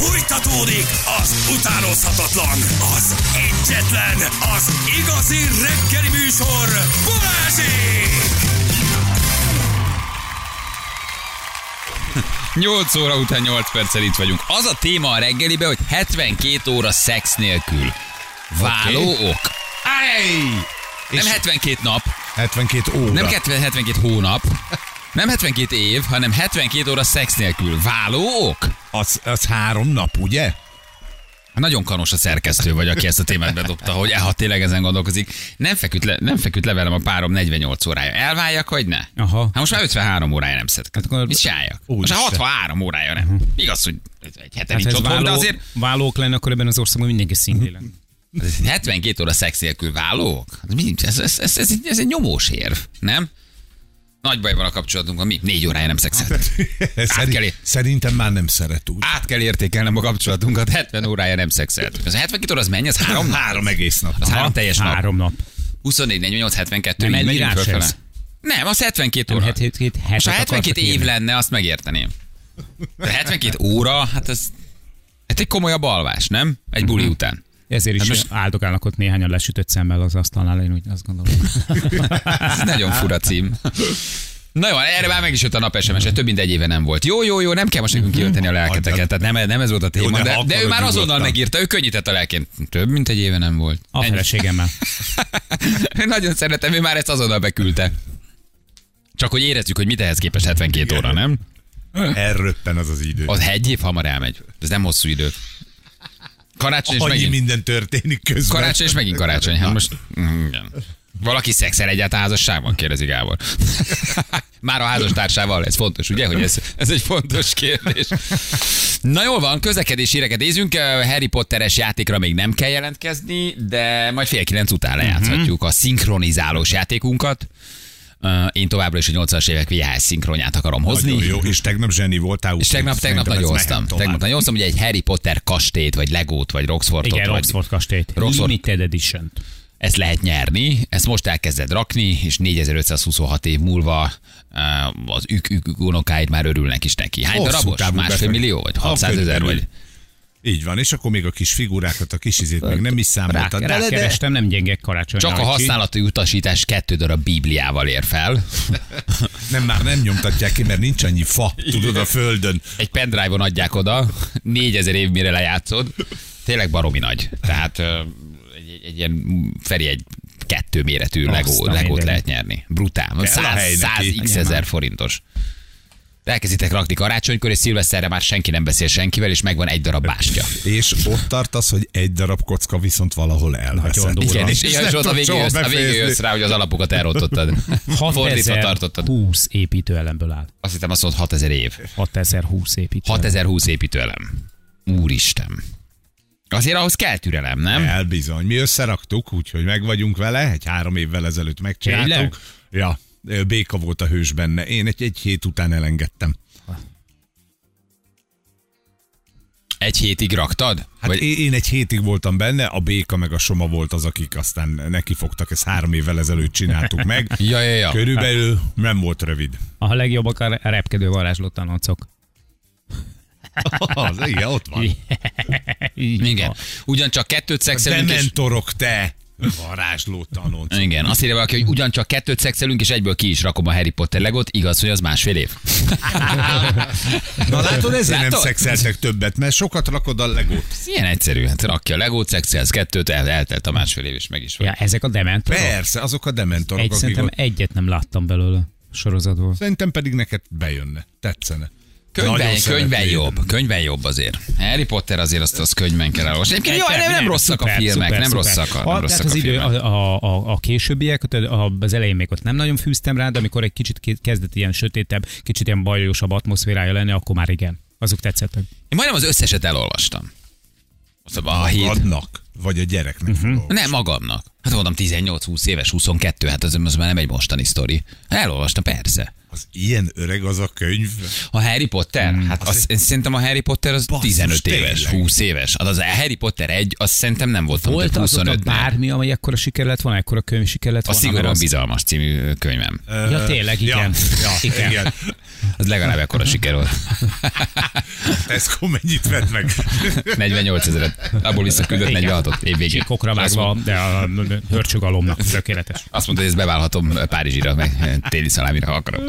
Fújtatódik az utánozhatatlan, az egyetlen, az igazi reggeli műsor, Balázsék! 8 óra után 8 perccel itt vagyunk. Az a téma a reggelibe, hogy 72 óra szex nélkül. Váló ok. Ej! Nem 72 nap, 72 óra. nem 70 72 hónap, nem 72 év, hanem 72 óra szex nélkül. Váló ok? Az, az három nap, ugye? Nagyon kanos a szerkesztő vagy, aki ezt a témát bedobta, hogy ha tényleg ezen gondolkozik. Nem feküdt, le, nem feküdt le velem a párom 48 órája. Elváljak, vagy ne? Aha. Hát most már 53 órája nem szedek. Hát akkor- Mit csináljak? Most már 63 órája nem. Igaz, hogy egy hete Hát, nincs otthon, de váló, azért válók lenne, akkor ebben az országban mindenki szingli lenne. ez 72 óra szex nélkül válók? Ez, ez, ez, ez, ez, ez egy nyomós érv, nem? Nagy baj van a kapcsolatunkban, mi? Négy órája nem szexeltünk. Szerint, kell- szerintem már nem szeret úgy. Át kell értékelnem a kapcsolatunkat, 70 órája nem szexeltünk. Az a 72 óra az mennyi? Az három nap? Három egész nap. Az három teljes nap. Három nap. 24, 48, 72. Nem így megyünk elírás fölfele. ez? Nem, az 72 Nem, óra. het, het, het, Most hetet ha 72 akartak év lenne, azt megérteném. De 72 óra, hát ez, ez egy komolyabb alvás, nem? Egy buli után. Ezért is Hát most... áldogálnak ott néhányan lesütött szemmel az asztalnál, én úgy azt gondolom. Ez nagyon fura cím. Na jó, erre már meg is jött a nap sms -e, több mint egy éve nem volt. Jó, jó, jó, nem kell most nekünk kiölteni a lelketeket, tehát nem, nem ez volt a Jó, téma, de de, de ő már azonnal megírta, ő könnyített a lelkén. Több mint egy éve nem volt. A feleségemmel. Nagyon szeretem, ő már ezt azonnal beküldte. Csak hogy érezzük, hogy mit ehhez képest 72 óra, nem? Elröppen az az idő. Az egy év hamar elmegy. Ez nem hosszú idő. Karácsony és megint. minden történik közben. Karácsony és megint karácsony. Hát most... mm, igen. Valaki szexel egyáltalán házasságban? Kérdezi Gábor. Már a házastársával, ez fontos, ugye, hogy ez, ez egy fontos kérdés. Na jól van, közlekedési híreket nézzünk. Harry Potteres játékra még nem kell jelentkezni, de majd fél kilenc után lejátszhatjuk a szinkronizálós játékunkat. Én továbbra is a 80-as évek VHS szinkronját akarom hozni. Nagyon jó, és tegnap zseni voltál. És tegnap, tegnap nagyon hoztam. Tegnap nagyon hoztam, hogy egy Harry Potter kastélyt, vagy Legót, vagy Roxfortot, Igen, vagy Oxford kastélyt. Roxford- Limited Edition. ezt lehet nyerni, ezt most elkezded rakni, és 4526 év múlva az ük, ük, ük unokáid már örülnek is neki. Hány Hosszú darabos? Másfél millió? Vagy Ha, 600 ezer? Vagy? Így van, és akkor még a kis figurákat, a kis izét még nem is Rá, számoltad. De, rákerestem, nem gyenge karácsony. Csak a használati utasítás kettő darab Bibliával ér fel. nem, már nem nyomtatják ki, mert nincs annyi fa, tudod, a földön. Egy pendrive-on adják oda, 4000 év mire lejátszod. Tényleg baromi nagy. Tehát egy, egy, egy ilyen Feri egy kettő méretű Legó, Legót lehet nyerni. Brutál. a 100, hely 100 neki. x ezer forintos. Elkezditek rakni karácsonykor, és szilveszterre már senki nem beszél senkivel, és megvan egy darab bástya. És ott tartasz, hogy egy darab kocka viszont valahol elveszett. Igen, és, És és, ott a végén, jössz, a végén jössz rá, hogy az alapokat elrontottad. Fordítva tartottad. 20 építőelemből áll. Azt hittem azt mondod 6000 év. 6020 építőelem. 6020 építőelem. Úristen. Azért ahhoz kell türelem, nem? El bizony. Mi összeraktuk, úgyhogy meg vagyunk vele, egy három évvel ezelőtt megcsináltuk. Tényleg? Ja, béka volt a hős benne. Én egy, egy hét után elengedtem. Egy hétig raktad? Hát Vagy én, egy hétig voltam benne, a béka meg a soma volt az, akik aztán neki fogtak, ezt három évvel ezelőtt csináltuk meg. Ja, ja, ja. Körülbelül nem volt rövid. A legjobbak a repkedő varázslótanocok. Az, igen, ott van. Igen. Ugyancsak kettőt szexelünk, és... Dementorok, te! Varázsló tanonc. Igen, azt írja valaki, hogy ugyancsak kettőt szexelünk, és egyből ki is rakom a Harry Potter legot, igaz, hogy az másfél év. Na látod, ezért nem Látod? szexeltek többet, mert sokat rakod a legót. Ez ilyen egyszerű, hát rakja a legót, szexelsz kettőt, el, eltelt a másfél év, és meg is van. Ja, ezek a dementorok. Persze, azok a dementorok, Egy, akik szerintem ott... egyet nem láttam belőle a sorozatból. Szerintem pedig neked bejönne, tetszene. Könyvben, Nagyon könyvben jobb, könyvben jobb azért. Harry Potter azért azt, az könyvben kell elolvasni. Egyébként jó, nem, nem rosszak a szuper, filmek, szuper, nem szuper. rosszak a, nem tehát rosszak az a idő, filmek. a, a, a, a későbbiek, a- az elején még ott nem nagyon fűztem rá, de amikor egy kicsit kezdett ilyen sötétebb, kicsit ilyen bajosabb atmoszférája lenni, akkor már igen. Azok tetszettek. Én majdnem az összeset elolvastam. Azt a hét. Magadnak, vagy a gyereknek. Uh-huh. Nem magamnak. Hát mondom 18-20 éves, 22, hát az, az már nem egy mostani sztori. Elolvastam, persze. Az ilyen öreg az a könyv. A Harry Potter? Hmm. Hát az, én szerintem a Harry Potter az Basszus, 15 éves, tényleg. 20 éves. Az, az a Harry Potter egy, az szerintem nem volt Volt azóta 25 bármi, amely ekkora siker lett volna, ekkora könyv siker lett A volna. szigorúan mert az- bizalmas című könyvem. Ja, tényleg, igen. Ja, ja, Igen. igen. Az legalább ekkora siker volt. Tesco mennyit vett meg? 48 ezeret. Abból visszaküldött Igen. 46-ot évvégén. Csíkokra vágva, de a hörcsögalomnak tökéletes. Azt mondta, hogy ezt beválhatom Párizsira, meg téli szalámira, ha akarom.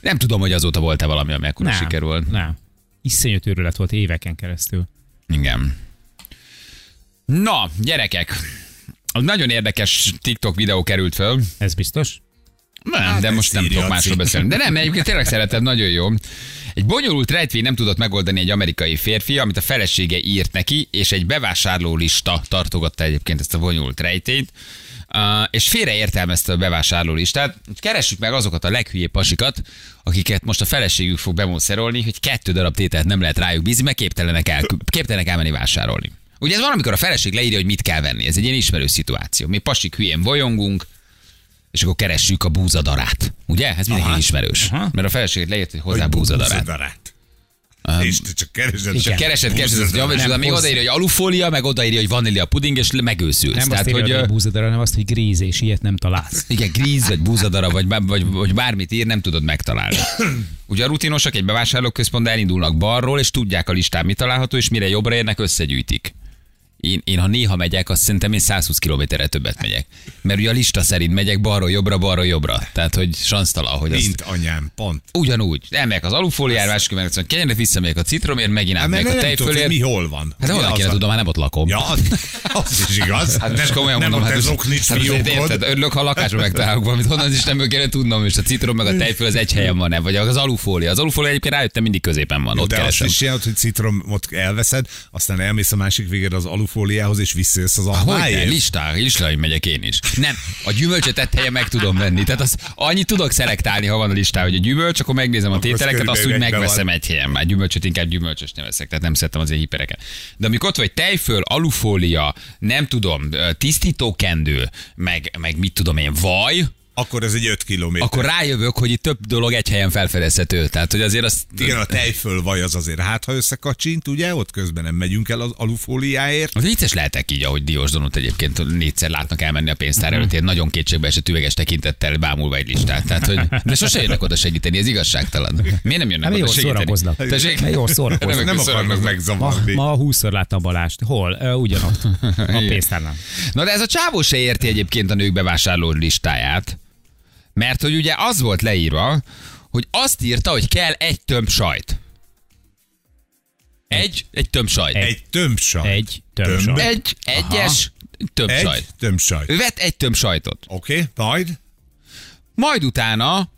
Nem tudom, hogy azóta volt-e valami, ami ekkora Nem, siker volt. nem. Iszonyú őrület volt éveken keresztül. Igen. Na, gyerekek. Az nagyon érdekes TikTok videó került föl. Ez biztos? Nem, Hát de most nem tudok másról beszélni. De nem, egyébként tényleg szeretem, nagyon jó. Egy bonyolult rejtvény nem tudott megoldani egy amerikai férfi, amit a felesége írt neki, és egy bevásárló lista tartogatta egyébként ezt a bonyolult rejtényt. Uh, és félreértelmezte a bevásárló listát. Keressük meg azokat a leghülyébb pasikat, akiket most a feleségük fog bemószerolni, hogy kettő darab tételt nem lehet rájuk bízni, mert képtelenek, el, képtelenek elmenni vásárolni. Ugye ez van, amikor a feleség leírja, hogy mit kell venni. Ez egy ilyen ismerő szituáció. Mi pasik hülyén bolyongunk, és akkor keressük a búzadarát. Ugye? Ez mindenki ismerős. Aha. Mert a feleségét leírt, hogy hozzá búzadarát. Búzadarát. És te csak keresed. Igen. Csak keresed, keresed, azt Búzadarát. mondja, még hozz- odaírja, hogy alufólia, meg odaírja, hogy vanília puding, és megőszülsz. Nem Tehát, azt hogy, írja, hogy ö, búzadara, hanem azt, hogy gríz, és ilyet nem találsz. igen, gríz, vagy búzadara, vagy, vagy, vagy bármit ír, nem tudod megtalálni. Ugye a rutinosak egy bevásárlóközpontban elindulnak balról, és tudják a listán, mi található, és mire jobbra érnek, összegyűjtik. Én, én, ha néha megyek, azt szerintem én 120 kilométerre többet megyek. Mert ugye a lista szerint megyek balról jobbra, balról jobbra. Tehát, hogy sansztalan, hogy. Mint anyám, pont. Ugyanúgy. Elmegyek az alufóliára, azt mondom, kenyeret visszamegyek a citromért, megint Hát, átmegyek a tudod, tejfölért. mi hol van. Hát az kéne tudom, már nem ott lakom. Ja, az, az is igaz. Hát most komolyan nem mondom, hát zoknis hát érted, örülök, ha a lakásban megtalálok valamit, honnan is nem kéne tudnom, és a citrom meg a tejföl az egy helyen van, vagy az alufólia. Az alufólia egyébként rájöttem mindig középen van, ott De azt is csinálod, hogy citromot elveszed, aztán elmész a másik végére az alufóliához, és visszajössz az almáért. listá, listáig megyek én is. Nem, a gyümölcsöt helyen meg tudom venni. Tehát az, annyit tudok szelektálni, ha van a listá, hogy a gyümölcs, akkor megnézem a tételeket, azt úgy megveszem van. egy helyen. Már gyümölcsöt inkább gyümölcsös nem veszek, tehát nem szeretem az ilyen hipereket. De amikor ott vagy tejföl, alufólia, nem tudom, tisztítókendő, meg, meg mit tudom én, vaj, Akkor ez egy 5 kilométer. akkor rájövök, hogy itt több dolog egy helyen felfedezhető. Tehát, hogy azért azt... Igen, a tejfölvaj az azért hát, ha összekacsint, ugye, ott közben nem megyünk el az alufóliáért. Az vicces lehetek így, ahogy Diós Donut egyébként négyszer látnak elmenni a pénztár előtt, ilyen nagyon kétségbe esett üveges tekintettel bámulva egy listát. Tehát, hogy, de sose jönnek oda segíteni, ez igazságtalan. Miért nem jönnek Hát oda segíteni? Tessék? Hát jól szórakoznak. Nem hogy akarnak szórakoznak. Ma, megzavarni. ma 20-szor láttam Balást. Hol? Ö, ugyanott. A pénztárnál. Na de ez a csávó se érti egyébként a nők bevásárló listáját, mert hogy ugye az volt leírva, hogy azt írta, hogy kell egy tömb sajt. Egy, egy tömb sajt. Egy tömbsaj. Egy tömb Tömb. sajt. Egy, egyes tömb Egy sajt. tömbsaj. Ő vett egy tömb sajtot. Oké, okay, majd? Majd utána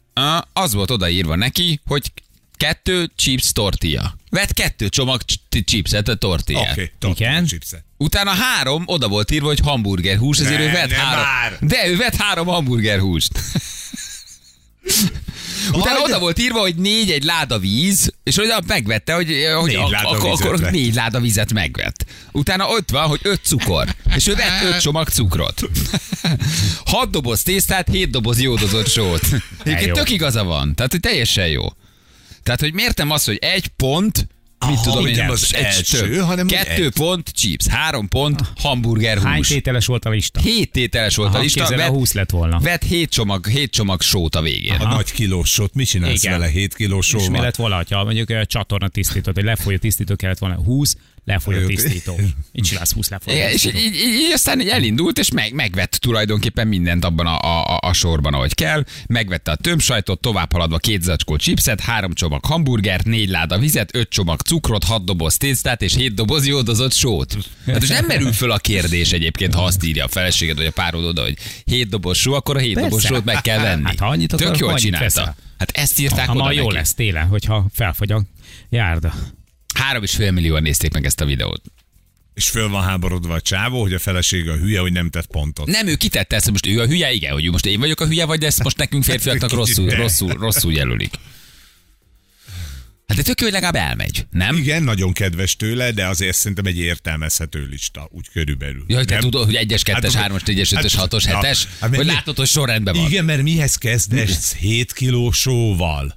az volt odaírva neki, hogy kettő chips tortilla. Vett kettő csomag ch- chipset a tortillát. Oké, Okay. Igen. chipset. Utána három, oda volt írva, hogy hamburger hús, ezért Ne, ő vett három. már! De ő vett három hamburger húst. Utána oda volt írva, hogy négy egy láda víz, és hogy megvette, hogy, hogy Négy láda akkor, akkor négy láda vizet megvett. Utána ott van, hogy öt cukor, és ő vett öt csomag cukrot. Hat doboz tésztát, hét doboz jódozott sót. Egyébként tök igaza van, tehát hogy teljesen jó. Tehát, hogy miért nem az, hogy egy pont, mit Aha, tudom én, nem az egy első, több. hanem kettő egy. pont chips, három pont hamburger Hány hús. tételes volt a lista? Hét tételes volt a Aha, lista, képzeld, a vett, 20 lett volna. vett hét csomag, hét csomag sót a végén. A nagy kilós sót, mit csinálsz Igen. vele 7 kilós És mi sóval? lett volna, ha mondjuk a csatorna tisztított, hogy lefoly a tisztító kellett volna 20, lefoly a Jó. tisztító. Így csinálsz 20 lefoly. a Igen, és így, így, így aztán így elindult, és meg, megvett tulajdonképpen mindent abban a, a, a, sorban, ahogy kell. Megvette a tömbsajtot, tovább haladva két zacskó chipset, három csomag hamburgert, négy láda vizet, öt csomag cukrot, hat doboz tésztát és hét doboz jódozott sót. Hát és nem merül föl a kérdés egyébként, ha azt írja a feleséged vagy a párod oda, hogy hét doboz só, akkor a hét Persze. doboz sót meg kell venni. Hát, ha annyit Tök akarok, jól csinálta. veszel. Hát ezt írták Ha oda ma jó neki. lesz télen, hogyha felfogy a járda. Három és fél millióan nézték meg ezt a videót. És föl van háborodva a csávó, hogy a felesége a hülye, hogy nem tett pontot. Nem, ő kitette ezt, most ő a hülye, igen, hogy most én vagyok a hülye, vagy ezt most nekünk férfiaknak rosszul, rosszul, rosszul jelölik. Hát de tök jó, hogy legalább elmegy, nem? Igen, nagyon kedves tőle, de azért szerintem egy értelmezhető lista, úgy körülbelül. Ja, hogy te Nem? tudod, hogy 1-es, 2-es, Hát, 3-as, 4-es, 5-ös, hát, 6-os, na, 7-es, hát mi- hogy látod, hogy sorrendben van. Igen, mert mihez kezdesz 7 kiló sóval?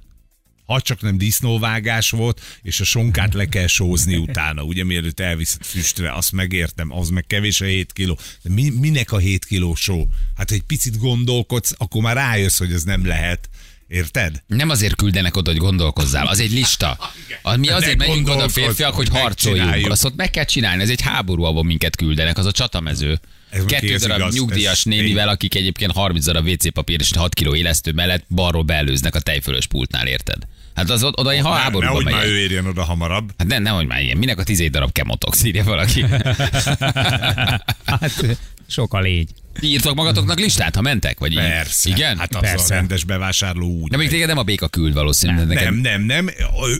Ha csak nem disznóvágás volt, és a sonkát le kell sózni utána, ugye mielőtt elviszed füstre, azt megértem, az meg kevés a 7 kiló. De mi, minek a 7 kiló só? Hát, ha egy picit gondolkodsz, akkor már rájössz, hogy ez nem lehet. Érted? Nem azért küldenek oda, hogy gondolkozzál, az egy lista. Mi azért Nem megyünk oda férfiak, hogy harcoljunk. Azt ott meg kell csinálni, ez egy háború, ahol minket küldenek, az a csatamező. Ez Kettő darab igaz, nyugdíjas nénivel, akik egyébként 30 darab WC papír és 6 kiló élesztő mellett balról beelőznek a tejfölös pultnál, érted? Hát az oda én Ne- háborúba Nehogy már megyek. ő érjen oda hamarabb. Hát nem, nehogy már ilyen. Minek a 11 darab kemotox, írja valaki. Hát sok a légy. Ti írtok magatoknak listát, ha mentek? Vagy így? Persze. Igen? Hát az Persze. a rendes bevásárló úgy. De még téged nem a béka küld valószínűleg. Nem, neked- nem, nem.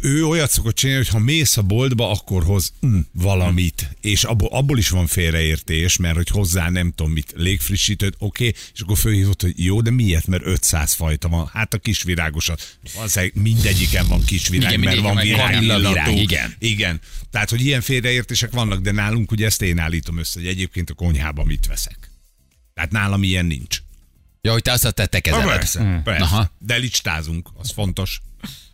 Ő olyat szokott csinálni, hogy ha mész a boltba, akkor hoz mm, valamit. És abból, abból is van félreértés, mert hogy hozzá nem tudom mit, légfrissítőt, oké, okay, és akkor fölhívott, hogy jó, de miért? Mert 500 fajta van. Hát a kisvirágosat. Valószínűleg mindegyiken van kisvirág, Igen, mert van van virágillató. igen. Igen. Tehát, hogy ilyen félreértések vannak, de nálunk ugye ezt én állítom össze, hogy egyébként a konyhában mit veszek. Tehát nálam ilyen nincs. Ja, hogy te azt te, te kezeled. Persze, persze. Aha. De listázunk, az fontos.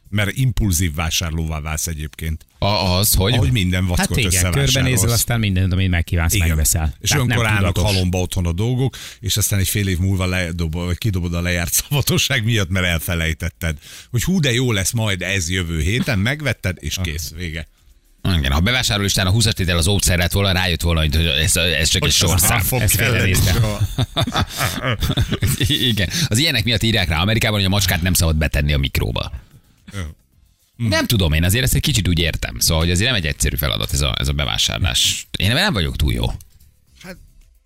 Mert impulzív vásárlóvá válsz egyébként. A, az, hogy... Ahogy minden Hát vackot igen, összevásárolsz. körbenézel, aztán mindent, amit megkívánsz, Igen. megveszel. És Tehát olyankor állnak halomba otthon a dolgok, és aztán egy fél év múlva ledobod, vagy kidobod a lejárt szavatosság miatt, mert elfelejtetted. Hogy hú, de jó lesz majd ez jövő héten, megvetted, és kész, vége. Igen, ha bevásárlólistán a 20 tétel az óvszer lett volna, rájött volna, hogy ez, ez csak egy sorszám. Igen. Az ilyenek miatt írják rá Amerikában, hogy a macskát nem szabad betenni a mikróba. Nem tudom, én azért ezt egy kicsit úgy értem. Szóval, hogy azért nem egy egyszerű feladat ez a, ez a bevásárlás. Én nem vagyok túl jó. Hát,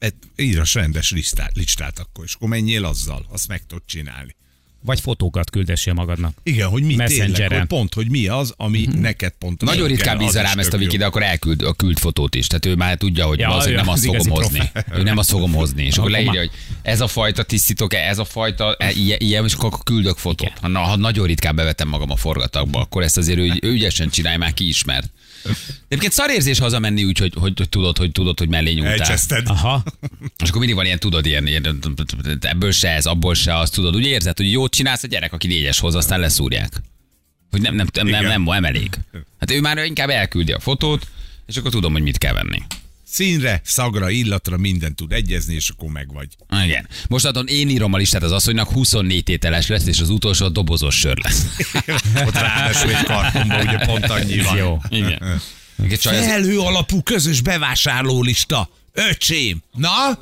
hát írás rendes listát, listát akkor, és akkor menjél azzal, azt meg tudod csinálni. Vagy fotókat küldessél magadnak. Igen, hogy mi tényleg, hogy pont, hogy mi az, ami neked pont. Nagyon ritkán az bízza rám ezt a Viki, de akkor elküld a küld fotót is. Tehát ő már tudja, hogy Ja, ja, ő nem azt az fogom hozni. profi. Ő nem azt fogom hozni. És akkor Akkor leírja, hogy ez a fajta tisztítok, ez a fajta, e, ilyen, ilyen, és akkor küldök fotót. Ha, na, ha nagyon ritkán bevetem magam a forgatagba, akkor ezt azért ő, ő ügyesen csinálja, már kiismert. Egyébként szarérzés hazamenni úgy, hogy, hogy, hogy, tudod, hogy tudod, hogy mellé nyúltál. Elcseszted. Aha, És akkor mindig van ilyen, tudod, ilyen, ilyen, ebből se ez, abból se, azt tudod. Úgy érzed, hogy jót csinálsz, a gyerek, aki négyes hoz, aztán leszúrják. Hogy nem, nem, nem, nem, nem, nem elég. Hát ő már inkább elküldi a fotót, és akkor tudom, hogy mit kell venni. Színre, szagra, illatra minden tud egyezni, és akkor megvagy. Igen. Mostantól én írom a listát az asszonynak, 24 tételes lesz, és az utolsó a dobozos sör lesz. Ott ráadásul egy kartonba, ugye pont annyi van. jó. Igen. Felhő alapú közös bevásárlólista. Öcsém! Na?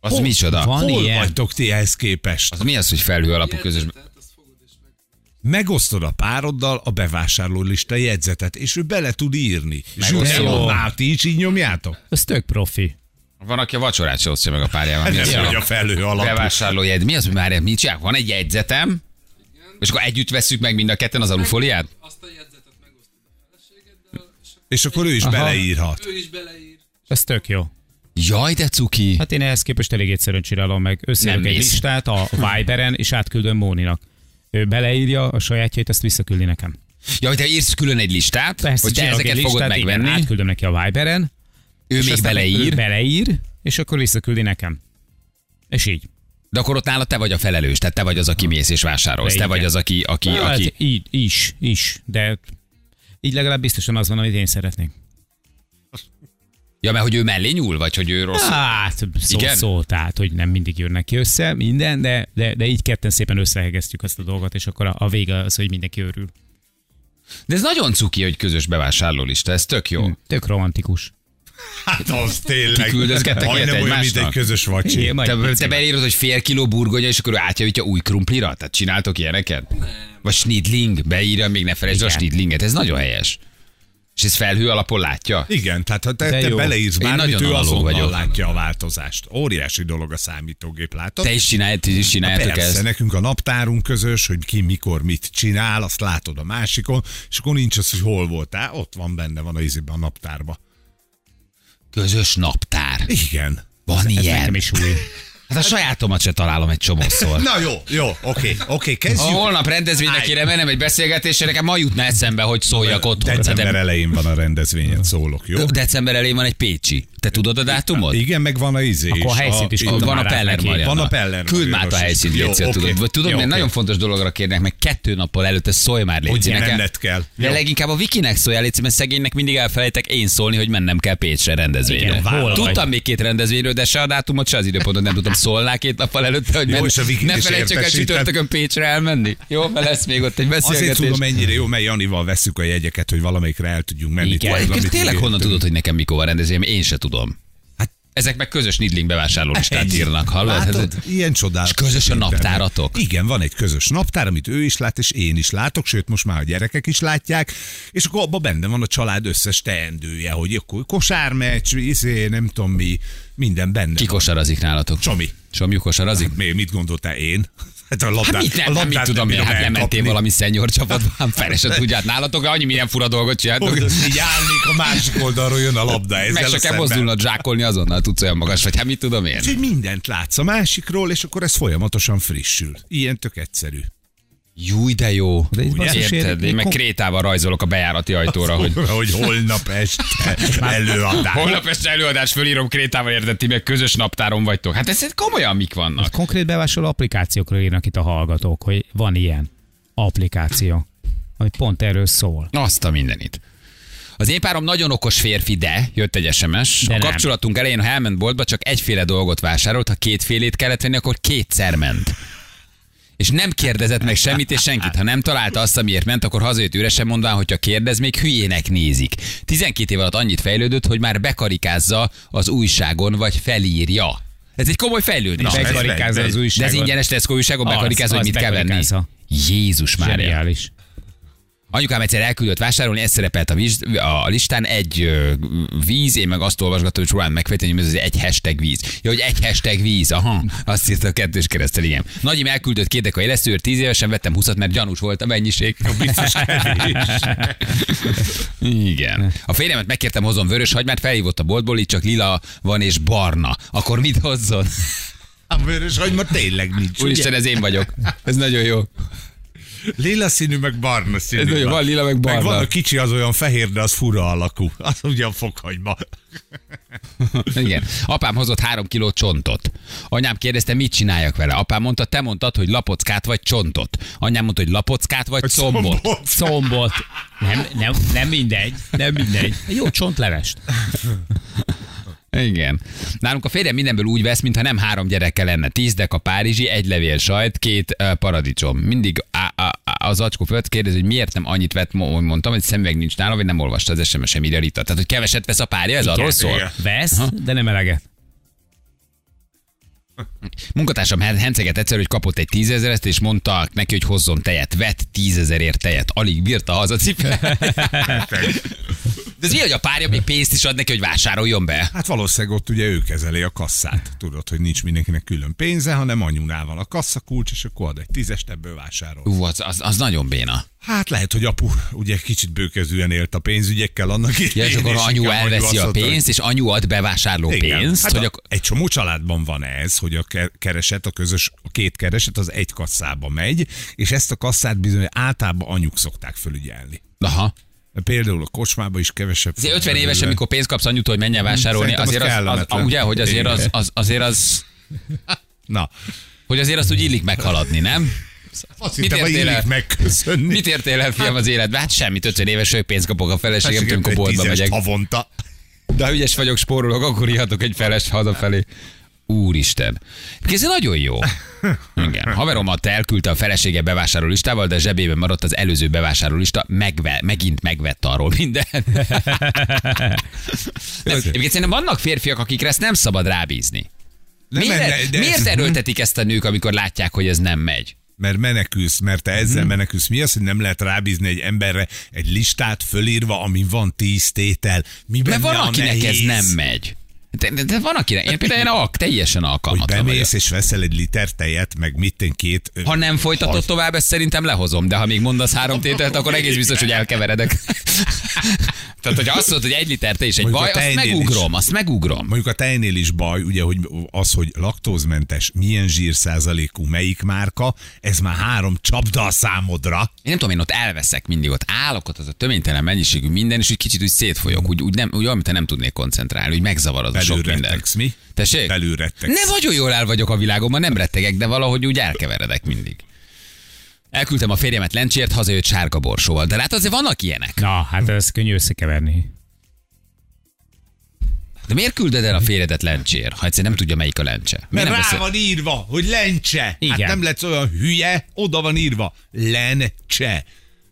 az micsoda? Van Hol ilyen? vagytok ti ehhez képest? Az mi az, hogy felhő alapú közös... Megosztod a pároddal a bevásárlólista jegyzetet, és ő bele tud írni. És ő Megosztod. elmondná, ti is így nyomjátok? Ez tök profi. Van, aki a vacsorát se osztja meg a párjával. Mi Ez az, hogy a felhő alapú. Bevásárlójegy. Mi az, hogy már mit csinálják? Van egy jegyzetem, és akkor együtt vesszük meg mind a ketten az alufóliát? Azt a jegyzetet megosztod a feleségeddel, és És akkor ő is Aha. beleírhat. ő is beleír. Ez tök jó. Jaj, de cuki. Hát én ehhez képest elég egyszerűen csinálom meg. Összeírok egy mész. listát a Viberen, és átküldöm Móninak. Ő beleírja a sajátjait, ezt visszaküldi nekem. Ja, hogy te írsz külön egy listát, Persze, hogy te ezeket egy fogod listát, igen, megvenni, átküldöm neki a Viberen, ő még beleír, Ő beleír, és akkor visszaküldi nekem. És így. de akkor ott nálad te vagy a felelős, tehát te vagy az, aki mész és vásárolsz, De te igen. vagy az, aki, aki, Hát, aki... így, is, is, de így legalább biztosan az van, amit én szeretnék. Ja, mert hogy ő mellé nyúl, vagy hogy ő rossz. Hát, szó, Igen? szó, tehát, hogy nem mindig jönnek ki össze, minden, de, de, de így ketten szépen összehegeztjük azt a dolgot, és akkor a, a vége az, hogy mindenki örül. De ez nagyon cuki, hogy közös bevásárlólista, ez tök jó. Tök romantikus. Hát az tényleg. Ti küldözgettek ilyet olyan, mint egy egymásnak? közös vacsi. Igen, Te, te beírod, hogy fél kiló burgonya, és akkor ő átjavítja új krumplira? Tehát csináltok ilyeneket? Vagy snidling, beírja, még ne felejtsd el a snidlinget, ez nagyon helyes. És ez felhő alapon látja? Igen, tehát ha te, te beleírsz bármit, nagyon ő azonnal vagyok. látja a változást. Óriási dolog a számítógép, látod? Te is csinálj, ti is csináljátok Persze, ezt? nekünk a naptárunk közös, hogy ki mikor mit csinál, azt látod a másikon, és akkor nincs az, hogy hol voltál, ott van benne, van a izében a naptárba. Közös naptár. Igen. Van Ez ilyen. nekem is új. Hát a sajátomat se találom egy csomószor. Na jó, jó, oké, oké, Ha kezdjük. holnap rendezvényre Állj. kéne mennem egy beszélgetésre, nekem ma jutna eszembe, hogy szóljak otthon. December De- elején van a rendezvényen, szólok, jó? December elején van egy Pécsi. Te tudod a dátumot? Igen, meg van a izé Akkor a helyszínt is itt mondom Van a Peller. Mariana. Van a Peller Küld már a helyszínt, Jó, Léci, oké. tudod. Tudod, Jó, nagyon fontos dologra kérnek, meg kettő nappal előtte szólj már, Léci, Hogy nekem. menned kell. De Jó. leginkább a Vikinek szóljál, Léci, mert szegénynek mindig elfelejtek én szólni, hogy mennem kell Pécsre rendezvényre. Igen? Tudtam még két rendezvényről, de se a dátumot, se az időpontot nem tudtam. Szólnál két nappal előtte, hogy Jó, és a ne felejtsek el csütörtökön Pécsre elmenni. Jó, mert lesz még ott egy Azért beszélgetés. tudom mennyire jó, mert Janival veszük a jegyeket, hogy valamelyikre el tudjunk menni. Igen. Amit tényleg honnan tudod, hogy nekem mikor van rendezvény? Én se tudom. Hát ezek meg közös Nidling bevásárló listát írnak, hallod? Hát Látod? Ez- Ilyen csodálatos. És közös a naptáratok? Igen, van egy közös naptár, amit ő is lát, és én is látok, sőt, most már a gyerekek is látják, és akkor abban benne van a család összes teendője, hogy akkor kosármeccs, izé, nem tudom mi, minden benne. Ki van. kosarazik nálatok? Csomi. Somjú kosarazik? Mi, mit gondoltál én? Hát a labdát, Hát mit a nem, nem labdát mit tudom én, bírom hát nem mentél valami szenyor csapatban, fel se tudját nálatok, annyi milyen fura dolgot csináltok. Így állnék, a másik oldalról jön a labda. Ezzel Meg a se kell mozdulnod, zsákolni azonnal tudsz olyan magas, vagy hát mit tudom én. Úgyhogy mindent látsz a másikról, és akkor ez folyamatosan frissül. Ilyen tök egyszerű. Júj, de jó. De ez basszus, Érted? Én meg krétával rajzolok a bejárati ajtóra, hogy hogy holnap este előadás. holnap este előadás fölírom krétával, érted, ti meg közös naptáron vagytok. Hát ez komolyan mik vannak? Konkrét bevásárló applikációkról írnak itt a hallgatók, hogy van ilyen applikáció, ami pont erről szól. Azt a mindenit. Az én párom nagyon okos férfi, de jött egy SMS. De a nem. kapcsolatunk elején, ha elment boltba, csak egyféle dolgot vásárolt, ha kétfélét kellett venni, akkor kétszer ment. És nem kérdezett meg semmit és senkit. Ha nem találta azt, amiért ment, akkor hazajött üresen mondván, hogy ha kérdez, még hülyének nézik. 12 év alatt annyit fejlődött, hogy már bekarikázza az újságon, vagy felírja. Ez egy komoly fejlődés. Na, Bekarikázza az megy. De újságot. ez ingyenes Tesco újságon bekarikázza, hogy mit kell venni. Jézus már. Zseniális. Anyukám egyszer elküldött vásárolni, ez szerepelt a, víz, a listán, egy víz, én meg azt olvasgattam, hogy próbálom megfejteni, hogy ez egy hashtag víz. Ja, hogy egy hashtag víz, aha, azt írta a kettős keresztel, igen. Nagyim elküldött két deka élesztőért, tíz évesen vettem 20 mert gyanús volt a mennyiség. Biztos. Igen. A férjemet megkértem hozom vörös hagymát, felhívott a boltból, itt csak lila van és barna. Akkor mit hozzon? A vörös hagyma tényleg nincs. Úristen, ez én vagyok. Ez nagyon jó. Lila színű, meg barna színű. Ez nagyon- van lila, meg barna. Meg van a kicsi, az olyan fehér, de az fura alakú. Az ugyan fokhagyma. Igen. Apám hozott három kiló csontot. Anyám kérdezte, mit csináljak vele. Apám mondta, te mondtad, hogy lapockát vagy csontot. Anyám mondta, hogy lapockát vagy combot. Combot. Combot. Nem, nem, nem mindegy. Nem mindegy. Jó csontlevest. Igen. Nálunk a férjem mindenből úgy vesz, mintha nem három gyereke lenne. Tíz deka párizsi, egy levél sajt, két uh, paradicsom. Mindig á, á, á, az acskó fölött kérdezi, hogy miért nem annyit vett, mondtam, hogy szemüveg nincs nála, vagy nem olvasta az SMS-em írja Rita. Tehát, hogy keveset vesz a párja, ez arról szól. igen. Vesz, de nem eleget. Munkatársam Hen- henceget egyszer, hogy kapott egy tízezeret, és mondta neki, hogy hozzon tejet. Vett tízezerért tejet. Alig bírta haza cipel. De ez mi, hogy a párja még pénzt is ad neki, hogy vásároljon be? Hát valószínűleg ott ugye ő kezeli a kasszát. Tudod, hogy nincs mindenkinek külön pénze, hanem anyunál van a kasszakulcs, és akkor ad egy tízest, ebből vásárol. Ú, az, az, az nagyon béna. Hát lehet, hogy apu ugye kicsit bőkezűen élt a pénzügyekkel annak Ja, és akkor anyu elveszi a pénzt, és anyu ad bevásárló pénzt, hát hogy a, akkor... Egy csomó családban van ez, hogy a kereset, a közös, a két kereset az egy kasszába megy, és ezt a kasszát bizony általában anyuk szokták fölügyelni. Aha. Például a kocsmába is kevesebb. Azért 50 éves, amikor pénzt kapsz anyutól, hogy menjen vásárolni, Szerintem az azért az, az, kellemetlen. ugye, hogy azért az, az, azért az, Na, hogy azért azt úgy illik meghaladni, nem? azt Mit hittem, hogy értél el? megköszönni. Mit értél el, fiam, az életben? Hát semmit, 50 éves vagyok, pénzt kapok a feleségem, amikor Egy boltba megyek. havonta. De ha ügyes vagyok, spórolok, akkor ihatok egy feles hazafelé. Úristen. Ez nagyon jó. Igen. Haveromat elküldte a felesége bevásárló listával, de zsebében maradt az előző bevásárló lista, megve, megint megvett arról minden. Nem, egyébként szerintem vannak férfiak, akikre ezt nem szabad rábízni. Nem, Miért, de- de- miért erőltetik ezt a nők, amikor látják, hogy ez nem megy? Mert menekülsz, mert te ezzel Mhm. menekülsz. Mi az, hogy nem lehet rábízni egy emberre egy listát fölírva, ami van tíz tétel? Mi Mert benne van, a akinek ez nehéz? nem megy. De, de, de van akinek, én például én alk, teljesen Hogy alkalmatlan vagyok. bemész és veszel egy liter tejet, meg mit én két... Ha nem folytatod hal- tovább, ezt szerintem lehozom, de ha még mondasz három tételt, akkor egész biztos, hogy elkeveredek. Tehát, hogyha azt mondod, hogy egy liter te és egy Mondjuk baj, azt megugrom, is. azt megugrom. Mondjuk a tejnél is baj, ugye, hogy az, hogy laktózmentes, milyen zsírszázalékú, melyik márka, ez már három csapda a számodra. Én nem tudom, én ott elveszek mindig, ott állok, ott az a töménytelen mennyiségű minden, és úgy kicsit úgy szétfolyok, úgy, úgy, nem, úgy olyan, mint nem tudnék koncentrálni, úgy megzavarod sok minden. rettegsz, mi? Tessék? Belül rettegsz. Ne nagyon jól el vagyok a világomban, nem rettegek, de valahogy úgy elkeveredek mindig. Elküldtem a férjemet lencsért, hazajött sárga borsóval. De hát azért vannak ilyenek. Na, hát ez könnyű összekeverni. De miért külded el a férjedet lencsér, ha egyszer nem tudja, melyik a lencse? Mert Miért nem rá beszél- van írva, hogy lencse. Igen. Hát nem lesz olyan hülye, oda van írva. Lencse.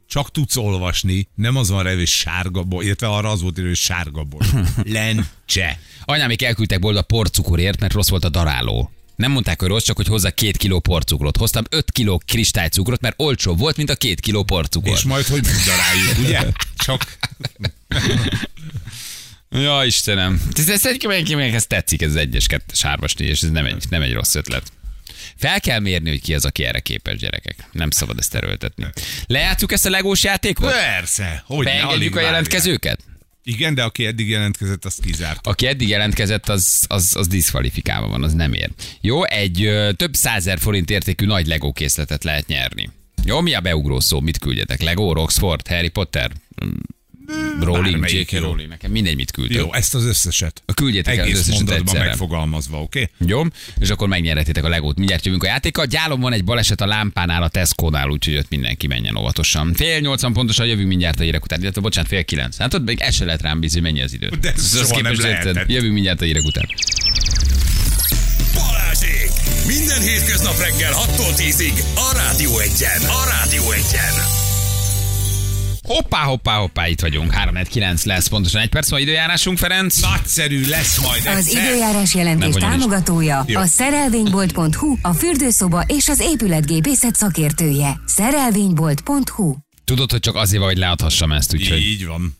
Csak tudsz olvasni, nem az van rá, hogy sárga bor, illetve arra az volt írva, hogy sárga bor. Lencse. Anyámék elküldtek bolda porcukorért, mert rossz volt a daráló. Nem mondták, hogy rossz, csak hogy hozzá két kiló porcukrot. Hoztam 5 kiló kristálycukrot, mert olcsóbb volt, mint a két kiló porcukor. És majd hogy daráljuk, ugye? Csak Ja, Istenem. Ez, ez, tetszik, ez egyes, kettes, hármas, négyes, ez nem egy, nem egy rossz ötlet. Fel kell mérni, hogy ki az, aki erre képes gyerekek. Nem szabad ezt erőltetni. Lejátszuk ezt a legós játékot? persze. Hogy Beengedjük a várják. Igen, de aki eddig jelentkezett, azt kizárt. Aki eddig jelentkezett, az, az, az diszkvalifikálva van, az nem ér. Jó, egy ö, több százer forint értékű nagy Lego készletet lehet nyerni. Jó, mi a beugró szó? Mit küldjetek? Lego, Roxford, Harry Potter, Rowling, J.K. Rowling, nekem mindegy, mit küldtök. Jó, ezt az összeset. Küldjétek el az Egész összeset mondatban egyszerre. megfogalmazva, oké? Jó, és akkor megnyerhetitek a legót. Mindjárt jövünk a játékkal. Gyálom van egy baleset a lámpánál, a Tesco-nál, úgyhogy ott mindenki menjen óvatosan. Fél nyolcan pontosan jövünk mindjárt a hírek után, illetve bocsánat, fél kilenc. Hát ott még ez se lehet rám bízni, mennyi az idő. De ez soha nem lehetett. Jövünk mindjárt a hírek után. Balázsék! Minden hétköznap reggel 6-tól 10-ig a Rádió Egyen. A Rádió Egyen. Hoppá, hoppá, hoppá, itt vagyunk. 3 9 lesz, pontosan egy perc, van időjárásunk, Ferenc. Nagyszerű lesz majd Az egyszer. időjárás jelentés támogatója Jó. a szerelvénybolt.hu, a fürdőszoba és az épületgépészet szakértője. Szerelvénybolt.hu Tudod, hogy csak azért van, hogy leadhassam ezt, úgyhogy Így van.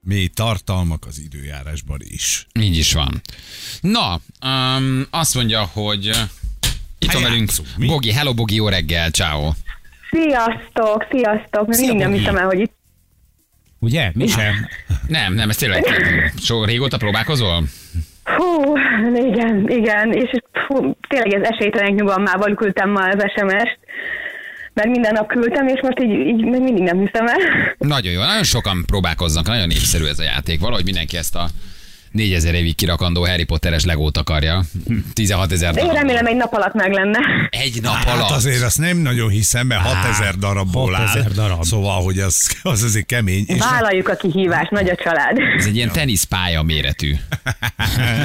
Mély tartalmak az időjárásban is. így is van. Na, um, azt mondja, hogy uh, itt van velünk? Bogi. Hello, Bogi, jó reggel, ciao. Sziasztok, sziasztok! Még mindig nem hiszem el, hogy itt Ugye? Mi sem? Nem, nem, ez tényleg so, régóta próbálkozol? Fú, igen, igen, és fú, tényleg ez esélytelenek nyugalmával küldtem ma az SMS-t, mert minden nap küldtem, és most így, így még mindig nem hiszem el. Nagyon jó, nagyon sokan próbálkoznak, nagyon népszerű ez a játék. Valahogy mindenki ezt a 4000 évig kirakandó Harry Potteres legót akarja. 16 ezer De én darab. remélem egy nap alatt meg lenne. Egy nap Hát alatt. azért azt nem nagyon hiszem, mert 6000 darabból 6000 áll. darab. Szóval, hogy az, az azért kemény. És Vállaljuk a kihívást, nagy a család. Ez egy ilyen teniszpálya méretű.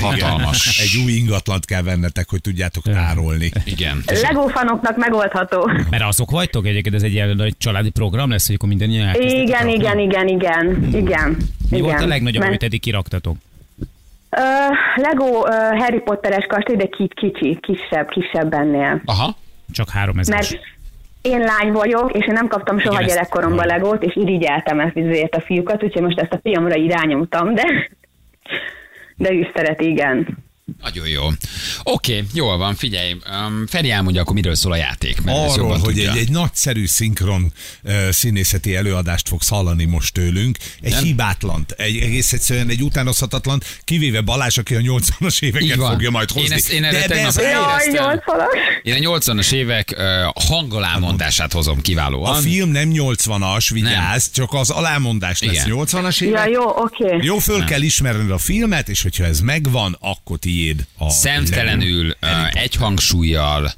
Hatalmas. egy új ingatlant kell vennetek, hogy tudjátok tárolni. Igen. Lego fanoknak megoldható. Mert azok vagytok egyébként, ez egy ilyen nagy családi program lesz, hogy akkor minden ilyen Igen, igen, igen, igen, igen. Mi volt a igen. legnagyobb, Mert- amit eddig kiraktatok? Ö, Lego ö, Harry Potteres kastély, de ki- kicsi, kisebb, kisebb ennél. Aha. Csak három ezer. Mert én lány vagyok, és én nem kaptam soha Igen, ezt- gyerekkoromban legót, és irigyeltem ezt ezért a fiúkat, úgyhogy most ezt a fiamra irányomtam, de de ő szeret, igen. Nagyon jó. Oké, jól van, figyelj. Um, Feri elmondja, akkor miről szól a játék. Mert Arról, hogy tudja. egy, egy nagyszerű szinkron uh, színészeti előadást fogsz hallani most tőlünk. Egy Nem? hibátlant, egy egész egyszerűen egy utánozhatatlan, kivéve Balázs, aki a 80-as Így éveket fogja majd Én hozni. ezt- én erre de, de ez Éreztem. Én a 80-as évek uh, hangalámondását hozom kiválóan. a film nem 80-as, vigyázz, csak az alámondás lesz Igen. 80-as Ja, évek. jó, oké. Jó, föl kell ismerned a filmet, és hogyha ez megvan, akkor tiéd a Szemtelenül, egy hangsúlyjal,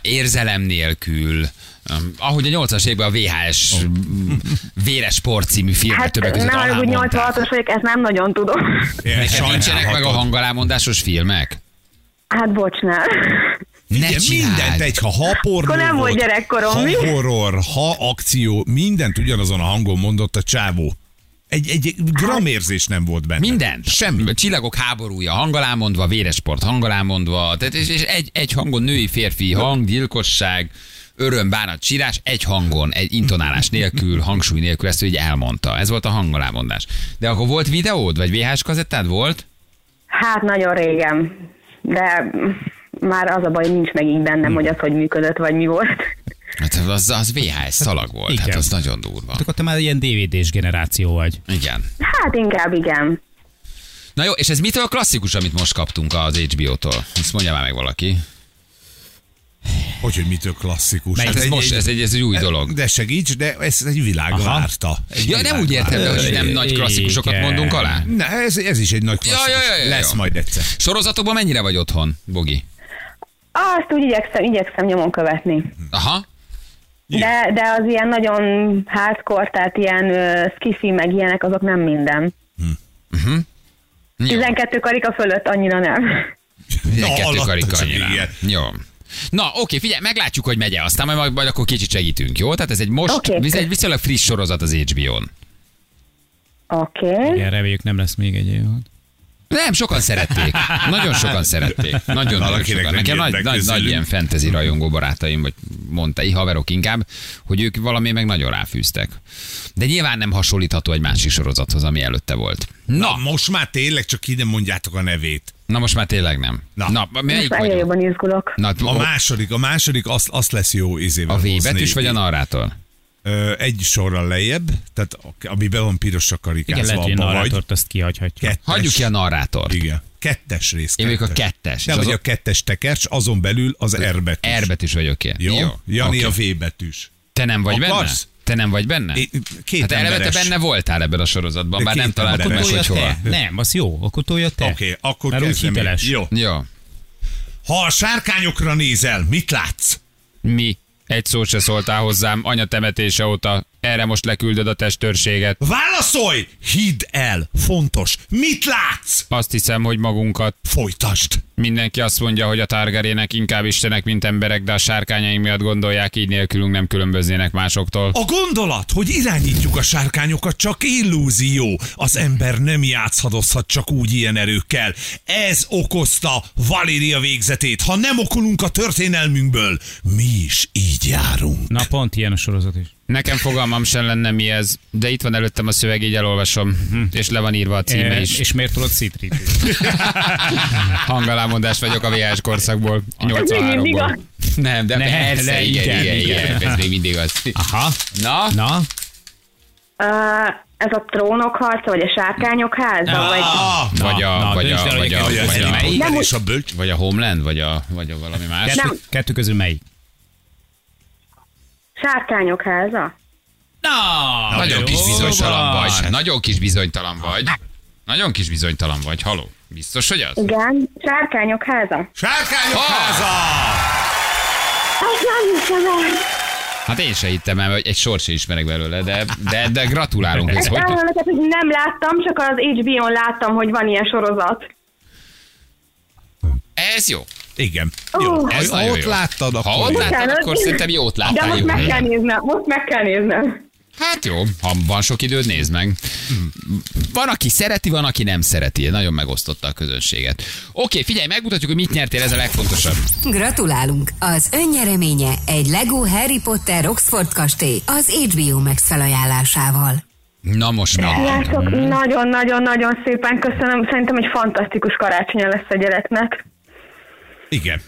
érzelem nélkül, um, ahogy a 80-as években a VHS Véres Sport című filmet Hát többek között nem, hogy alámondták. 86-os vagyok, ezt nem nagyon tudom. Neked nincsenek meg a hangalámondásos filmek? Hát bocs, nem. Ne csináld! mindent egy, ha, ha pornó Akkor nem volt volt, gyerekkorom, ha mi? horror, ha akció, mindent ugyanazon a hangon mondott a csávó. Egy, egy gramérzés nem volt benne. Mindent. Semmi. Csillagok háborúja, hangalámondva, véresport hangalámondva, tehát és, és egy, egy hangon női, férfi hang, gyilkosság, öröm, bánat, sírás, egy hangon, egy intonálás nélkül, hangsúly nélkül, ezt így elmondta. Ez volt a hangalámondás. De akkor volt videód, vagy VHS kazettád volt? Hát nagyon régen, de már az a baj, nincs meg így bennem, hogy az hogy működött, vagy mi volt. Hát az, az VHS szalag volt, Igen. hát az nagyon durva. Hát Akkor te már ilyen DVD-s generáció vagy. Igen. Hát inkább igen. Na jó, és ez mitől a klasszikus, amit most kaptunk az HBO-tól? Ezt mondja már meg valaki. Hogy, hogy mitől klasszikus. Hát ez most, ez egy, ez egy új dolog. De segíts, de ez egy világ Aha. várta. Egy Ja, nem úgy értem, de várta. hogy nem nagy klasszikusokat Igen. mondunk alá. Ne, ez, ez is egy nagy Ja, klasszikus. ja, ja, ja, Lesz ja. majd egyszer. Sorozatokban mennyire vagy otthon, Bogi? Azt úgy igyekszem, igyekszem nyomon követni. Aha. De, de az ilyen nagyon hardcore, tehát ilyen uh, skifi, meg ilyenek, azok nem minden. Jó. 12 karika fölött annyira nem. Ilyen Na, kettő alatta karika annyira. igen. Jó. Na, oké, figyelj, meglátjuk, hogy megy aztán majd, majd akkor kicsit segítünk, jó? Tehát ez egy most, Oké. ez egy viszonylag friss sorozat az HBO-n. Oké. Okay. Igen, reméljük nem lesz még egy évad. Nem, sokan szerették. Nagyon sokan szerették. Nagyon, nagyon sokan. Nekem nagy, nagy, nagy ilyen fantasy rajongó barátaim, vagy mondtai haverok inkább, hogy ők valami meg nagyon ráfűztek. De nyilván nem hasonlítható egy másik sorozathoz, ami előtte volt. Na, Na, most már tényleg csak ide mondjátok a nevét. na most már tényleg nem. Na. Na, Most melyik vagy? jobban izgulok. Na, A második, a második azt, azt lesz jó izével a V betűs vagy a narrátor? Egy sorral lejjebb, tehát a- amiben van piros Igen, karikázva, lehet, hogy a narrátort azt kihagyhatja. Kettes. Hagyjuk ki a narrátort. Igen. Kettes rész. Én vagyok a kettes. kettes. Nem vagy a kettes tekercs, azon belül az R betűs. R betűs vagyok én. Jó? Jani oké. a V betűs. Te nem vagy Akarsz? benne? Te nem vagy benne? É, két hát eleve te benne voltál ebben a sorozatban, De bár nem találtam meg, hogy hol. Nem, az jó, akkor tolja te. Oké, okay, akkor Mert úgy hiteles. Jó. Jó. Ha a sárkányokra nézel, mit látsz? Mi? Egy szót se szóltál hozzám, anya temetése óta. Erre most leküldöd a testőrséget. Válaszolj! Hidd el! Fontos! Mit látsz? Azt hiszem, hogy magunkat. Folytasd! Mindenki azt mondja, hogy a Targarének inkább istenek, mint emberek, de a sárkányaink miatt gondolják, így nélkülünk nem különböznének másoktól. A gondolat, hogy irányítjuk a sárkányokat, csak illúzió. Az ember nem játszhadozhat csak úgy ilyen erőkkel. Ez okozta Valéria végzetét. Ha nem okulunk a történelmünkből, mi is így járunk. Na pont ilyen a sorozat is. Nekem fogalmam sem lenne mi ez, de itt van előttem a szöveg, így elolvasom, és le van írva a címe E, is. és miért tudod szétríteni? Hangalámondás vagyok a VHS korszakból, mindig 83-ból. az. Nem, de Ne, persze, ne, igen, igen, igen, igen, igen. ez még mindig az. Aha. Na? Na, Uh, ez a trónok harca, vagy a sárkányok háza, vagy... Ah, Vagy a, na, vagy a, vagy a, vagy a vagy a, Nem és a bölcs. vagy a Homeland, vagy a, vagy a valami más. kettő, kettő közül melyik? Sárkányok háza? Na, Nagyon jó kis bizonytalan vagy. Nagyon kis bizonytalan vagy. Nagyon kis bizonytalan vagy. Haló? Biztos, hogy az? Igen. Sárkányok háza? Sárkányok Ah! háza! Azt nem hiszem el. Hát én se hittem el, hogy egy sort se ismerek belőle, de, de, de gratulálunk. Ez Ezt hogy? elmondom neked, hogy nem láttam, csak az HBO-n láttam, hogy van ilyen sorozat. Ez jó. Igen. Jó. Ez ha ott jó. láttad, Ha akkor... ott láttad, akkor szerintem jót De láttál. most jó meg kell néznem, most meg kell néznem. Hát jó, ha van sok időd, nézd meg. Van, aki szereti, van, aki nem szereti. Nagyon megosztotta a közönséget. Oké, figyelj, megmutatjuk, hogy mit nyertél, ez a legfontosabb. Gratulálunk! Az önnyereménye egy Lego Harry Potter Oxford kastély az HBO Max felajánlásával. Na most. Srácok, nagyon-nagyon-nagyon szépen köszönöm. Szerintem egy fantasztikus karácsonya lesz a gyereknek. Igen.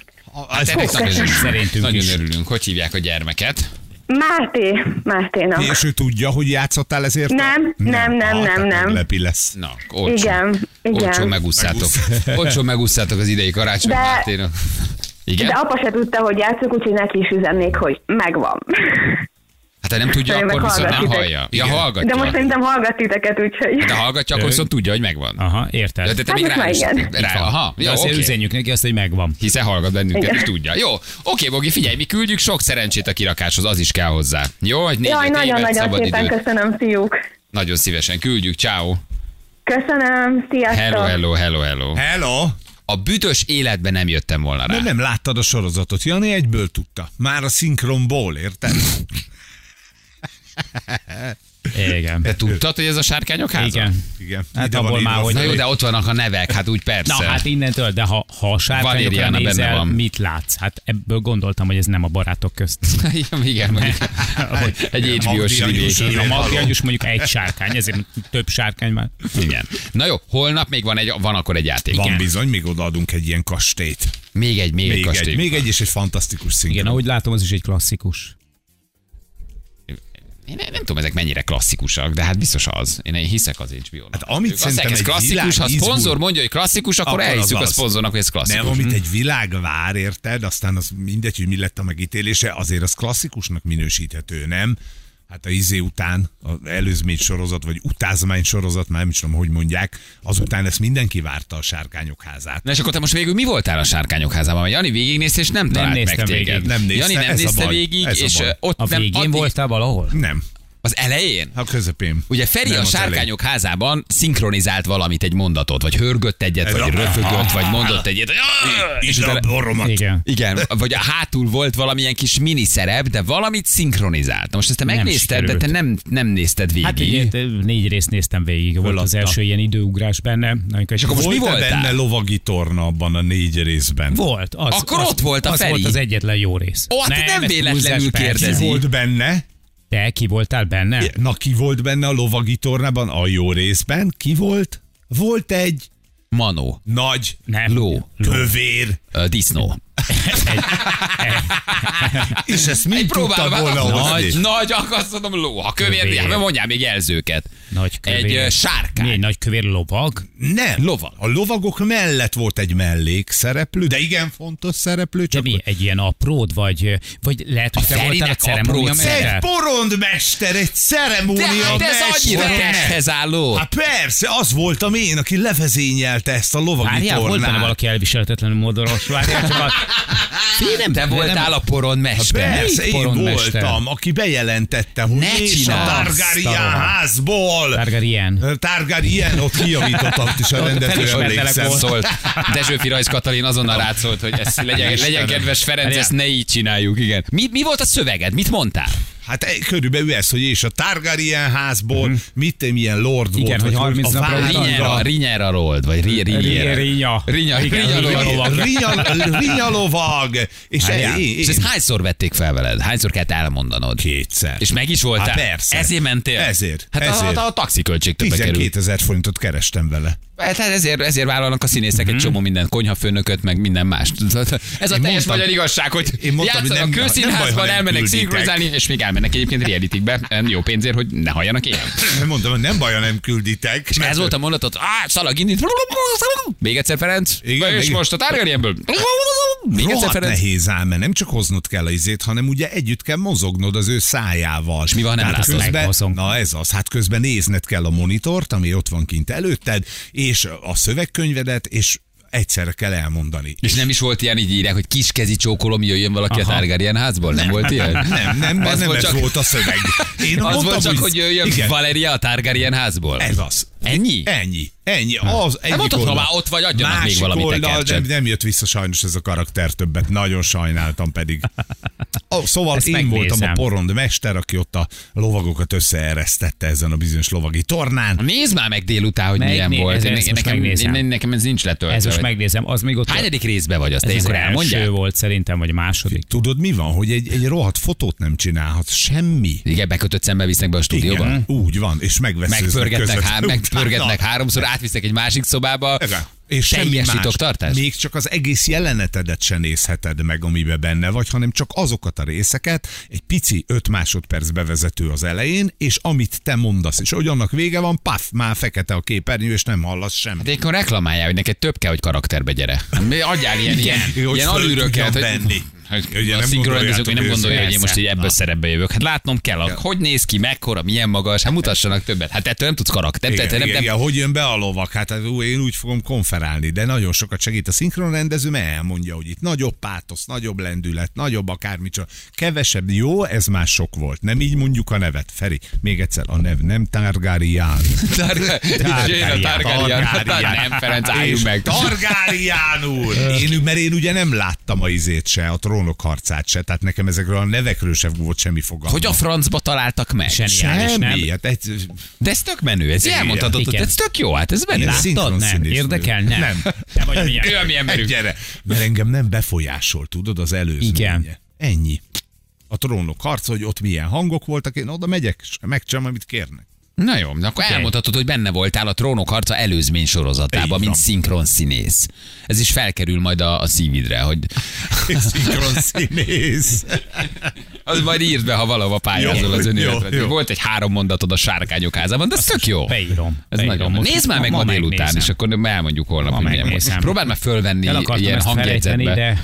Hát Ez örülünk. Szerintünk Nagyon is. örülünk. Hogy hívják a gyermeket? Máté, Máténak. És ő tudja, hogy játszottál ezért? Nem, nem, nem, Ah, nem, tehát nem. Meglepi lesz. Na, olcsó. Igen, igen. Olcsó megúszszátok. olcsó megúszszátok az idei karácsony De- Máténak. Igen? De apa se tudta, hogy játszok, úgyhogy neki is üzennék, hogy megvan. Hát ha nem tudja, Nagyon akkor viszont nem hallja. Ja, hallgatja. De most szerintem hallgat titeket, úgyhogy... De hallgatja, akkor viszont tudja, hogy megvan. Aha, érted. De te Hát még rá is. Rá, aha, De jó, azért oké. üzenjük neki azt, hogy megvan. Hiszen hallgat bennünket, és tudja. Jó, oké, Bogi, figyelj, mi küldjük sok szerencsét a kirakáshoz, az is kell hozzá. Jó, hogy négy Jaj, nagyon-nagyon szépen időt. köszönöm, fiúk. Nagyon szívesen küldjük, ciao. Köszönöm, sziasztok. Hello, hello, hello, hello. Hello! A büdös életben nem jöttem volna rá. De nem láttad a sorozatot. Jani egyből tudta. Már a szinkronból, érted? Igen. Te tudtad, hogy ez a sárkányok háza? Igen. Igen. Hát Ide abból van már, hogy- Na jó, de ott vannak a nevek, hát úgy persze. Na hát innentől, de ha, ha a sárkányokra nézel, van. mit látsz? Hát ebből gondoltam, hogy ez nem a barátok közt. Igen, igen, mondjuk. egy HBO-s a Való. Magdi anyus mondjuk egy sárkány, ezért több sárkány már. Igen. Na jó, holnap még van, egy, van akkor egy játék. Van Igen. bizony, még odaadunk egy ilyen kastélyt. Még egy, még, egy Még kastély. egy, még egy és egy fantasztikus szinkron. Igen, ahogy látom, az is egy klasszikus. Én nem, nem tudom, ezek mennyire klasszikusak, de hát biztos az. Én, én hiszek az HBO-nak. Hát amit Ők azt szerintem egy klasszikus, ha szponzor mondja, hogy klasszikus, akkor, Akkor elhiszük a szponzornak, hogy ez klasszikus. Nem, amit egy világ vár, érted? Aztán az mindegy, hogy mi lett a megítélése, azért az klasszikusnak minősíthető, nem? Hát a izé után, az előzmény sorozat, vagy utázmány sorozat, már nem is tudom, hogy mondják, azután ezt mindenki várta a sárkányok házát. Na és akkor te most végül mi voltál a sárkányok házában? Mert Jani végignézte, és nem talált meg néztem téged. végig. Nem nézte, Jani nem ez a nézte baj, végig, ez a és ott A nem végén addig- voltál valahol? Nem, Az elején? a közepén. Ugye Feri Nem a az elején. sárkányok házában szinkronizált valamit, egy mondatot, vagy hörgött egyet, Ez vagy röfögött, vagy mondott egyet. És utána- boromat. Igen. igen, vagy a hátul volt valamilyen kis miniszerep, de valamit szinkronizált. Most ezt te megnézted, de te nem, nem nézted végig. Hát egy, négy részt néztem végig, volt az első ilyen időugrás benne. És akkor most mi voltál? benne lovagi torna abban a négy részben? Volt. Az, Akkor az, ott volt a az Feri. volt az egyetlen jó rész. Ó, hát nem véletlenül kérdezi. Ki volt benne? Te ki voltál benne? Na, ki volt benne a lovagi tornában a jó részben? Ki volt? Volt egy Manó, nagy Nem. ló, kövér, ö, disznó. és ezt mind tudta volna nagy, nagy, mondom ló. Ha kövér, Kövér. kövér. mondjál még jelzőket. Nagy kövér. Egy ö, sárkány. Mi, egy nagy kövér lovag? Nem. Lovag. A lovagok mellett volt egy mellékszereplő, de igen fontos szereplő, De csak mi, egy ilyen apród, vagy, vagy lehet, hogy A te voltál a ceremónia apród egy mester? porondmester, egy De ceremónia hát ez annyira testhez álló. Hát persze, az voltam én, aki levezényelte ezt a lovagi Várjál, volt benne valaki elviselhetetlenül modoros. Várjál, csak nem, Te voltál a poron mester. Persze, én porondmester? voltam, aki bejelentette, hogy Ne és a Targaryen házból. Targaryen. Targaryen, ott kijavította ott is a felismertelek emlékszem. szólt. Dezsőfi Rajz Katalin azonnal rátszólt, hogy ezt legyen, legyen kedves Ferenc, ezt ne így csináljuk, igen. Mi, mi volt a szöveged? Mit mondtál? Hát eh, körülbelül ez, hogy és a Targaryen házból, mit te milyen lord Mhm. Igen, volt. hogy 30 a napra Rinyera, Rinyera Rold, vagy Ri- Rinyera. Rinya. Rinya, Rinya Rinya lovag. lovag. Rinya- Rinya lovag. És És ezt hányszor vették fel veled? Hányszor kellett elmondanod? kétszer. És meg is voltál? Hát persze. Ezért mentél? Ezért, Hát ezért. A, a, a taxiköltség többe kerül. 12 ezer forintot kerestem vele. Hát ezért, ezért vállalnak a színészek egy csomó minden konyhafőnököt, meg minden más. Ez a teljes mondtam- magyar igazság, hogy Én mondtam, hogy játszanak nem- a kőszínházban, elmennek szinkronizálni, és még elmennek egyébként realitikbe, jó pénzért, hogy ne halljanak ilyen. Mondtam, hogy nem baj, ha nem külditek. És ez volt a mondatot, á, szalag indít. Még egyszer Ferenc. Igen, és még- most a Targaryenből. Még egyszer Ferenc. nehéz ám, mert nem csak hoznod kell a izét, hanem ugye együtt kell mozognod az ő szájával. És mi van, nem látod? közben. Na ez az, hát közben nézned kell a monitort, ami ott van kint előtted, és a szövegkönyvedet, és egyszerre kell elmondani. És nem is volt ilyen, így írják, hogy kiskezi csókolom, jöjjön valaki Aha. a Targaryen házból? Nem, volt ilyen? Nem, nem, mert Az nem volt ez csak- volt a szöveg. Én Az mondtam, volt csak, hogy jöjjön igen, Valeria a Targaryen házból. Ez az. Ennyi? Ennyi. Ennyi. Az egyik mondtad, ha oldal. már ott vagy, adjanak még Másik valami oldal, nem, nem jött vissza sajnos ez a karakter többet. Nagyon sajnáltam pedig. Oh, szóval Ezt én megnézem. voltam a porond mester, aki ott a lovagokat összeeresztette ezen a bizonyos lovagi tornán. Nézd már meg délután, hogy Meg- milyen né- volt. ez- Én- ezt most nekem, megnézem. én- nekem ez nincs letöltve. Ez most megnézem, az még ott Hányadik részbe vagy azt? ez az akkor első elmondják? volt szerintem, vagy a második. Tudod mi van, hogy egy, egy rohadt fotót nem csinálhat, semmi. Igen, bekötött szembe visznek be a stúdióba. Igen, úgy van, és megveszőznek Megpörgetnek, há, megpörgetnek háromszor, átvisznek egy másik szobába. Igen. És semmi más. titoktartás? Még csak az egész jelenetedet se nézheted meg, amiben benne vagy, hanem csak azokat a részeket, egy pici 5 másodperc bevezető az elején, és amit te mondasz, és hogy annak vége van, paf, már fekete a képernyő, és nem hallasz semmit. De akkor reklamálják, hogy neked több kell, hogy karakterbe gyere. Adjál ilyen, ilyen, hogy ilyen alűröket. tudjam venni. Hogy Ugye a hogy nem gondolja, hogy én most így ebből szerepbe jövök. Hát látnom kell, a, hogy néz ki, mekkora, milyen magas, hát mutassanak többet. Hát ettől nem tudsz karakter. Igen, tehát nem, igen, nem, igen, hogy jön be a lovak? Hát hát, ú, én úgy fogom konferálni, de nagyon sokat segít a szinkronrendező, mert elmondja, hogy itt nagyobb pátosz, nagyobb lendület, nagyobb akármicsoda, kevesebb. Jó, ez már sok volt. Nem így mondjuk a nevet. Feri, még egyszer, a nev nem Targaryen. Targaryen. Targaryen. Hát Nem, Ferenc, álljunk meg. Targaryen úr! Én, mert én ugye nem láttam a izét se, a trónok harcát se, tehát nekem ezekről a nevekről sem volt semmi fogalmam. Hogy a francba találtak meg? Zseniális, nem? Semmi, hát egy, De ez tök menő, ez elmondhatod, Igen. ez tök jó, hát ez menő. Szinkron Nem, érdekel, nem. Nem. Te vagy milyen. Ő a. Gyere, mert engem nem befolyásol, tudod, az előzménye. Igen. Ennyi. A trónok harca, hogy ott milyen hangok voltak, én oda megyek, és megcsinálom, amit kérnek. Na jó, akkor elmondhatod, hogy benne voltál a Trónok harca előzmény sorozatában, mint szinkron színész. Ez is felkerül majd a, a szívidre, hogy Szinkron színész. az majd írd be, ha valahova pályázol Jó, az jó. Volt egy három mondatod a sárkányok házában, de ez tök jó. Beírom. Ez beírom. nagyon Most Nézd már meg ma, délután, megnézem. és akkor elmondjuk holnap, Ma hogy milyen volt. Próbáld már fölvenni ilyen hangjegyzetbe.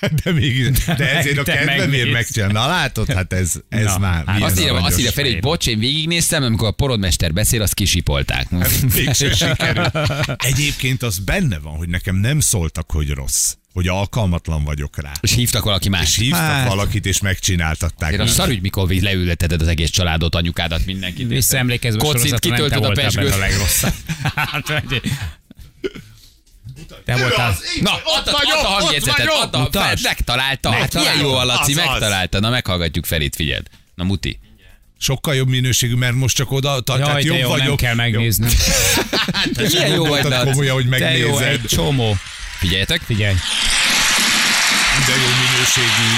de még, de ezért a kedvemért megnézd. megcsinálni. Na látod, hát ez, ez Na, már. hát Azt írja, azt írja Feri, hogy bocs, én végignéztem, amikor a porodmester beszél, azt kisipolták. Mégsem sikerült. Egyébként az benne van, hogy nekem nem szóltak, hogy rossz. Hogy alkalmatlan vagyok rá. És hívtak valaki És más. hívtak Hát. valakit, és megcsináltatták. Én a szarügy, mikor leülteted az egész családot, anyukádat, mindenkit. visszaemlékezve a Kocint sorozatra nem te kitöltöd a benne a pesgőt. legrosszabb. Hát, Te voltál. Na, add a, hangjegyzetet, add a, Mutasd. fel, megtalálta. Megtalálom. Milyen jó a Laci, megtalálta. Na, meghallgatjuk Ferit, figyeld. Na, muti. Sokkal jobb minőségű, mert most csak oda, tehát Jaj, jobb jó, vagyok. nem kell megnézni. Jó. Milyen jó vagy, Laci. komolyan, hogy De jó, megnézed. egy csomó. Figyeljetek. Figyelj. De jó minőségű.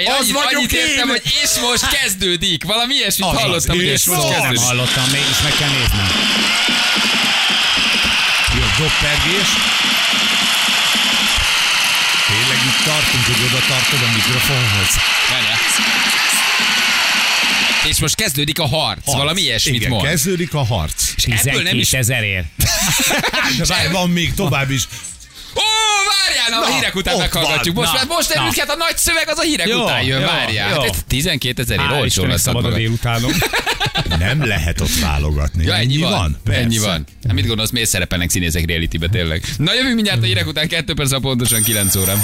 Én Az annyit, vagyok annyit én! értem, hogy és most kezdődik. Valami ilyesmit hallottam, hogy és most most. Nem kezdődik. hallottam még, és meg kell néznem. Jó, doppergés. Tényleg itt tartunk, hogy oda tartod a mikrofonhoz. Várjál. És most kezdődik a harc. Harc. Valami ilyesmit Igen, mond. kezdődik a harc. És ebből nem is 12 ezerért. De várj, van még tovább is. Ó, várjál, na, a hírek után meghallgatjuk. van. Most, Na, most na. hát a nagy szöveg az a hírek Jó, után jön, jó, várjál. jó. Hát ez 12 ezerért Hál' olcsó lesz. a délutánom. Nem lehet ott válogatni. Ja, ennyi van. Persze. Ennyi van. Hát mit gondolsz, miért szerepelnek színészek realitybe tényleg? Na jövünk mindjárt a hírek után, 2 perc a pontosan 9 óra.